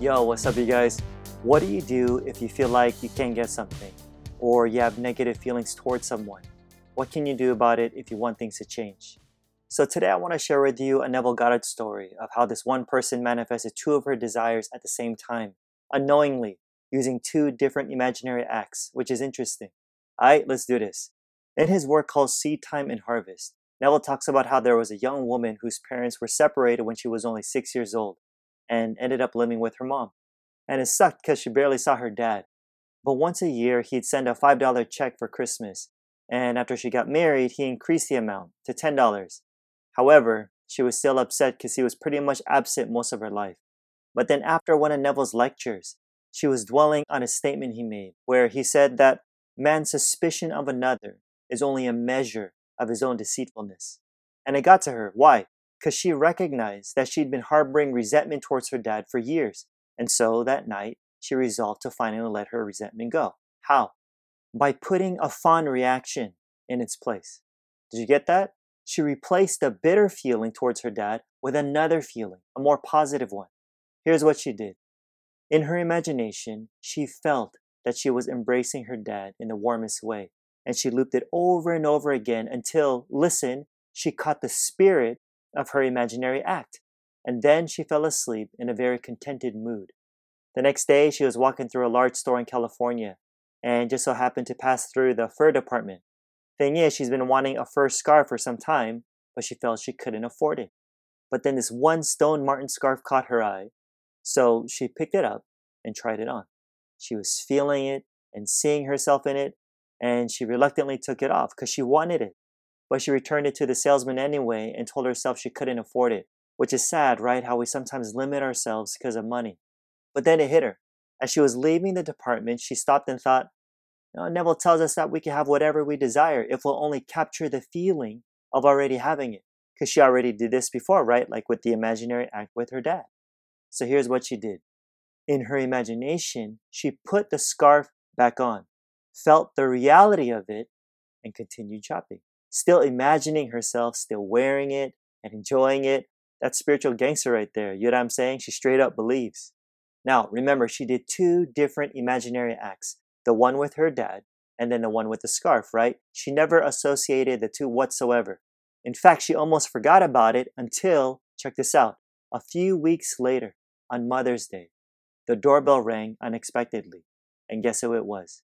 Yo, what's up, you guys? What do you do if you feel like you can't get something or you have negative feelings towards someone? What can you do about it if you want things to change? So, today I want to share with you a Neville Goddard story of how this one person manifested two of her desires at the same time, unknowingly, using two different imaginary acts, which is interesting. Alright, let's do this. In his work called Seed Time and Harvest, Neville talks about how there was a young woman whose parents were separated when she was only six years old and ended up living with her mom. And it sucked because she barely saw her dad. But once a year, he'd send a $5 check for Christmas. And after she got married, he increased the amount to $10. However, she was still upset because he was pretty much absent most of her life. But then, after one of Neville's lectures, she was dwelling on a statement he made where he said that man's suspicion of another is only a measure of his own deceitfulness. And it got to her. Why? Because she recognized that she'd been harboring resentment towards her dad for years. And so that night, she resolved to finally let her resentment go. How? By putting a fond reaction in its place. Did you get that? She replaced the bitter feeling towards her dad with another feeling, a more positive one. Here's what she did. In her imagination, she felt that she was embracing her dad in the warmest way, and she looped it over and over again until, listen, she caught the spirit of her imaginary act, and then she fell asleep in a very contented mood. The next day, she was walking through a large store in California and just so happened to pass through the fur department. Thing is, she's been wanting a fur scarf for some time, but she felt she couldn't afford it. But then this one stone marten scarf caught her eye, so she picked it up and tried it on. She was feeling it and seeing herself in it, and she reluctantly took it off because she wanted it but she returned it to the salesman anyway and told herself she couldn't afford it. Which is sad, right? How we sometimes limit ourselves because of money. But then it hit her. As she was leaving the department, she stopped and thought, no, Neville tells us that we can have whatever we desire if we'll only capture the feeling of already having it. Because she already did this before, right? Like with the imaginary act with her dad. So here's what she did. In her imagination, she put the scarf back on, felt the reality of it, and continued shopping still imagining herself still wearing it and enjoying it. That's spiritual gangster right there. You know what I'm saying? She straight up believes. Now, remember, she did two different imaginary acts the one with her dad and then the one with the scarf, right? She never associated the two whatsoever. In fact, she almost forgot about it until, check this out, a few weeks later, on Mother's Day, the doorbell rang unexpectedly. And guess who it was?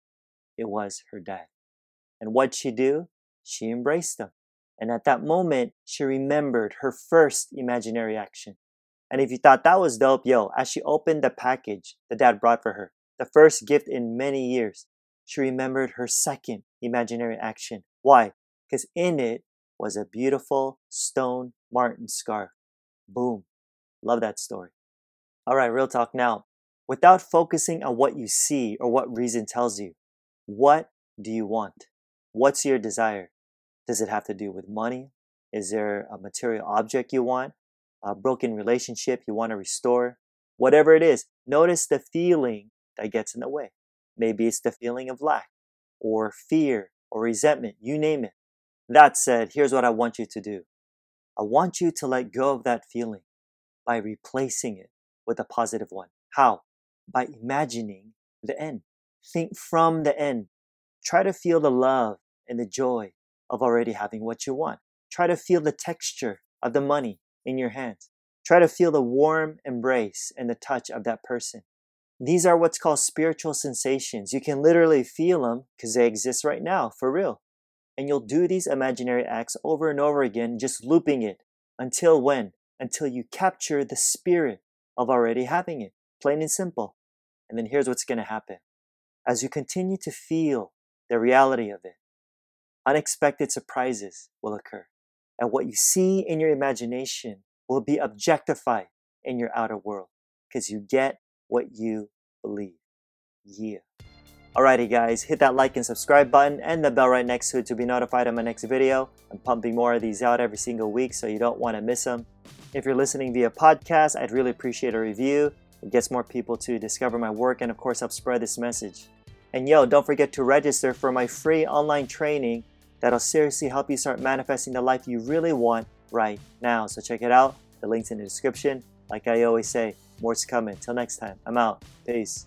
It was her dad. And what'd she do? She embraced them. And at that moment, she remembered her first imaginary action. And if you thought that was dope, yo, as she opened the package the dad brought for her, the first gift in many years, she remembered her second imaginary action. Why? Because in it was a beautiful stone marten scarf. Boom. Love that story. All right, real talk now. Without focusing on what you see or what reason tells you, what do you want? What's your desire? Does it have to do with money? Is there a material object you want? A broken relationship you want to restore? Whatever it is, notice the feeling that gets in the way. Maybe it's the feeling of lack or fear or resentment, you name it. That said, here's what I want you to do. I want you to let go of that feeling by replacing it with a positive one. How? By imagining the end. Think from the end. Try to feel the love and the joy of already having what you want. Try to feel the texture of the money in your hands. Try to feel the warm embrace and the touch of that person. These are what's called spiritual sensations. You can literally feel them because they exist right now, for real. And you'll do these imaginary acts over and over again, just looping it. Until when? Until you capture the spirit of already having it. Plain and simple. And then here's what's going to happen. As you continue to feel the reality of it, unexpected surprises will occur. And what you see in your imagination will be objectified in your outer world because you get what you believe. Yeah. Alrighty guys, hit that like and subscribe button and the bell right next to it to be notified of my next video. I'm pumping more of these out every single week so you don't want to miss them. If you're listening via podcast, I'd really appreciate a review. It gets more people to discover my work and of course help spread this message. And yo, don't forget to register for my free online training that'll seriously help you start manifesting the life you really want right now. So check it out. The link's in the description. Like I always say, More to come. Until next time, I'm out. Peace.